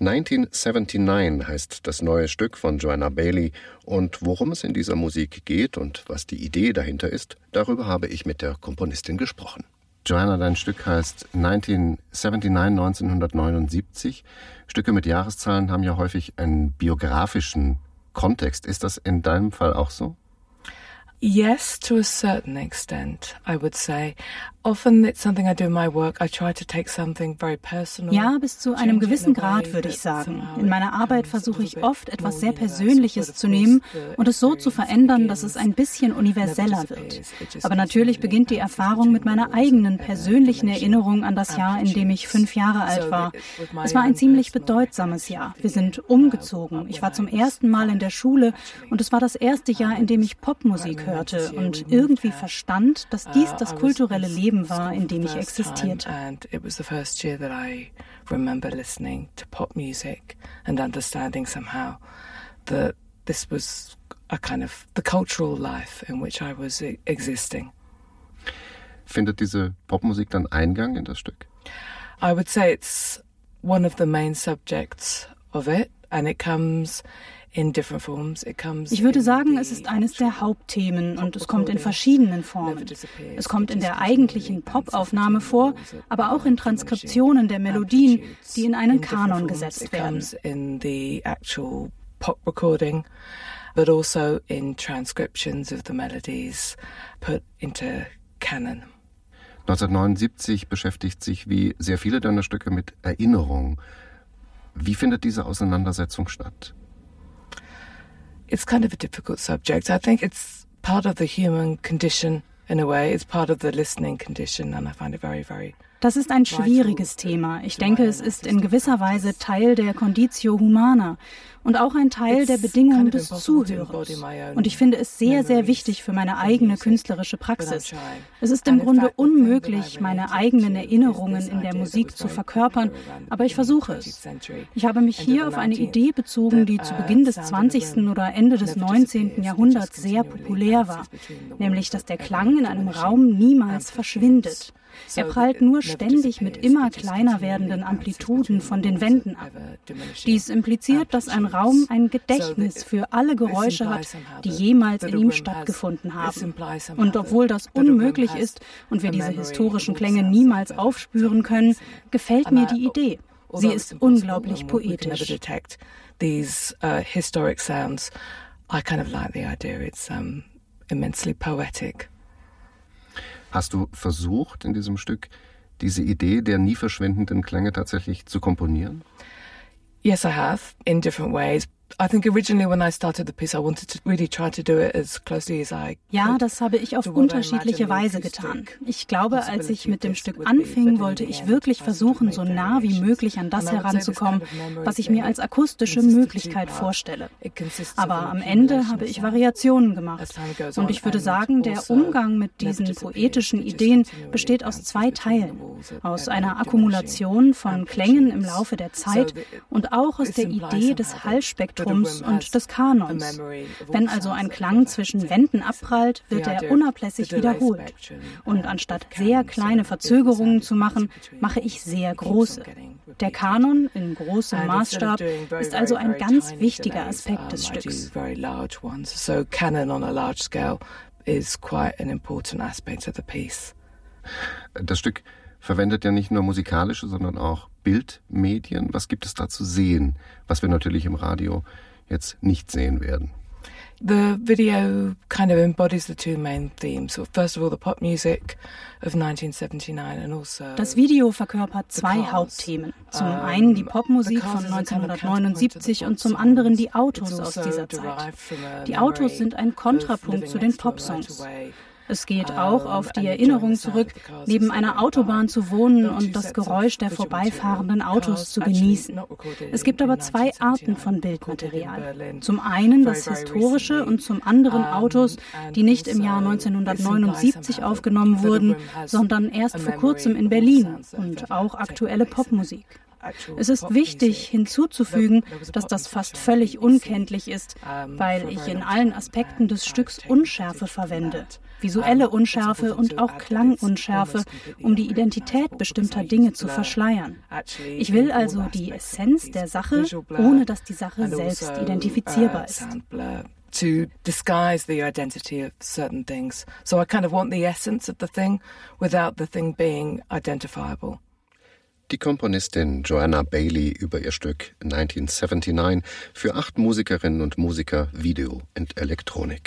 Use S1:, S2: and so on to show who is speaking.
S1: 1979 heißt das neue Stück von Joanna Bailey und worum es in dieser Musik geht und was die Idee dahinter ist, darüber habe ich mit der Komponistin gesprochen. Joanna, dein Stück heißt 1979, 1979. Stücke mit Jahreszahlen haben ja häufig einen biografischen Kontext. Ist das in deinem Fall auch so?
S2: Yes, to a certain extent, I would say. Often it's something I do in my work. I try to take something very personal.
S3: Ja, bis zu einem gewissen Grad würde ich sagen. In meiner Arbeit versuche ich oft etwas sehr Persönliches zu nehmen und es so zu verändern, dass es ein bisschen universeller wird. Aber natürlich beginnt die Erfahrung mit meiner eigenen persönlichen Erinnerung an das Jahr, in dem ich fünf Jahre alt war. Es war ein ziemlich bedeutsames Jahr. Wir sind umgezogen. Ich war zum ersten Mal in der Schule und es war das erste Jahr, in dem ich Popmusik hörte und irgendwie verstand, dass dies das kulturelle Leben war, in dem ich existierte.
S2: remember listening to pop music and understanding somehow that this was a kind of the cultural life in which I was existing.
S1: Findet diese Popmusik dann Eingang in das Stück?
S2: I would say it's one of the main subjects of it and it comes
S3: ich würde sagen, es ist eines der Hauptthemen und es kommt in verschiedenen Formen. Es kommt in der eigentlichen Pop-Aufnahme vor, aber auch in Transkriptionen der Melodien, die in einen Kanon gesetzt werden.
S2: Pop recording, but also in transcriptions of the melodies put into canon.
S1: 1979 beschäftigt sich wie sehr viele deiner Stücke mit Erinnerung. Wie findet diese Auseinandersetzung statt?
S2: It's kind of a difficult subject. I think it's part of the human condition in a way. It's part of the listening condition, and I find it very, very
S3: Das ist ein schwieriges Thema. Ich denke, es ist in gewisser Weise Teil der Conditio Humana und auch ein Teil der Bedingungen des Zuhörers. Und ich finde es sehr, sehr wichtig für meine eigene künstlerische Praxis. Es ist im Grunde unmöglich, meine eigenen Erinnerungen in der Musik zu verkörpern, aber ich versuche es. Ich habe mich hier auf eine Idee bezogen, die zu Beginn des 20. oder Ende des 19. Jahrhunderts sehr populär war, nämlich dass der Klang in einem Raum niemals verschwindet. Er prallt nur ständig mit immer kleiner werdenden Amplituden von den Wänden ab. Dies impliziert, dass ein Raum ein Gedächtnis für alle Geräusche hat, die jemals in ihm stattgefunden haben. Und obwohl das unmöglich ist und wir diese historischen Klänge niemals aufspüren können, gefällt mir die Idee. Sie ist unglaublich poetisch.
S2: These uh, historic sounds, I kind of like the idea. It's immensely poetic.
S1: Hast du versucht, in diesem Stück diese Idee der nie verschwindenden Klänge tatsächlich zu komponieren?
S2: Yes, I have, in different ways.
S3: Ja, das habe ich auf unterschiedliche Weise getan. Ich glaube, als ich mit dem Stück anfing, wollte ich wirklich versuchen, so nah wie möglich an das heranzukommen, was ich mir als akustische Möglichkeit vorstelle. Aber am Ende habe ich Variationen gemacht. Und ich würde sagen, der Umgang mit diesen poetischen Ideen besteht aus zwei Teilen. Aus einer Akkumulation von Klängen im Laufe der Zeit und auch aus der Idee des Hallspektrums Spektrums und des Kanons. Wenn also ein Klang zwischen Wänden abprallt, wird er unablässig wiederholt. Und anstatt sehr kleine Verzögerungen zu machen, mache ich sehr große. Der Kanon in großem Maßstab ist also ein ganz wichtiger Aspekt des Stücks.
S1: Das Stück verwendet ja nicht nur musikalische, sondern auch Bildmedien. Was gibt es da zu sehen, was wir natürlich im Radio jetzt nicht sehen werden?
S2: The video kind of embodies the two main themes. So first of all, the pop music of 1979 and also
S3: Das Video verkörpert zwei Hauptthemen. Zum einen die Popmusik von 1979 und zum anderen die Autos aus dieser Zeit. Die Autos sind ein Kontrapunkt zu den Popsongs. Es geht auch auf die Erinnerung zurück, neben einer Autobahn zu wohnen und das Geräusch der vorbeifahrenden Autos zu genießen. Es gibt aber zwei Arten von Bildmaterial. Zum einen das historische und zum anderen Autos, die nicht im Jahr 1979 aufgenommen wurden, sondern erst vor kurzem in Berlin und auch aktuelle Popmusik. Es ist wichtig hinzuzufügen, dass das fast völlig unkenntlich ist, weil ich in allen Aspekten des Stücks Unschärfe verwende. visuelle Unschärfe und auch Klangunschärfe, um die Identität bestimmter Dinge zu verschleiern. Ich will also die Essenz der Sache, ohne dass die Sache selbst identifizierbar ist
S2: to disguise the identity of certain things. So I kind of want the essence of the thing without the thing being identifiable.
S1: Die Komponistin Joanna Bailey über ihr Stück 1979 für acht Musikerinnen und Musiker Video und Elektronik.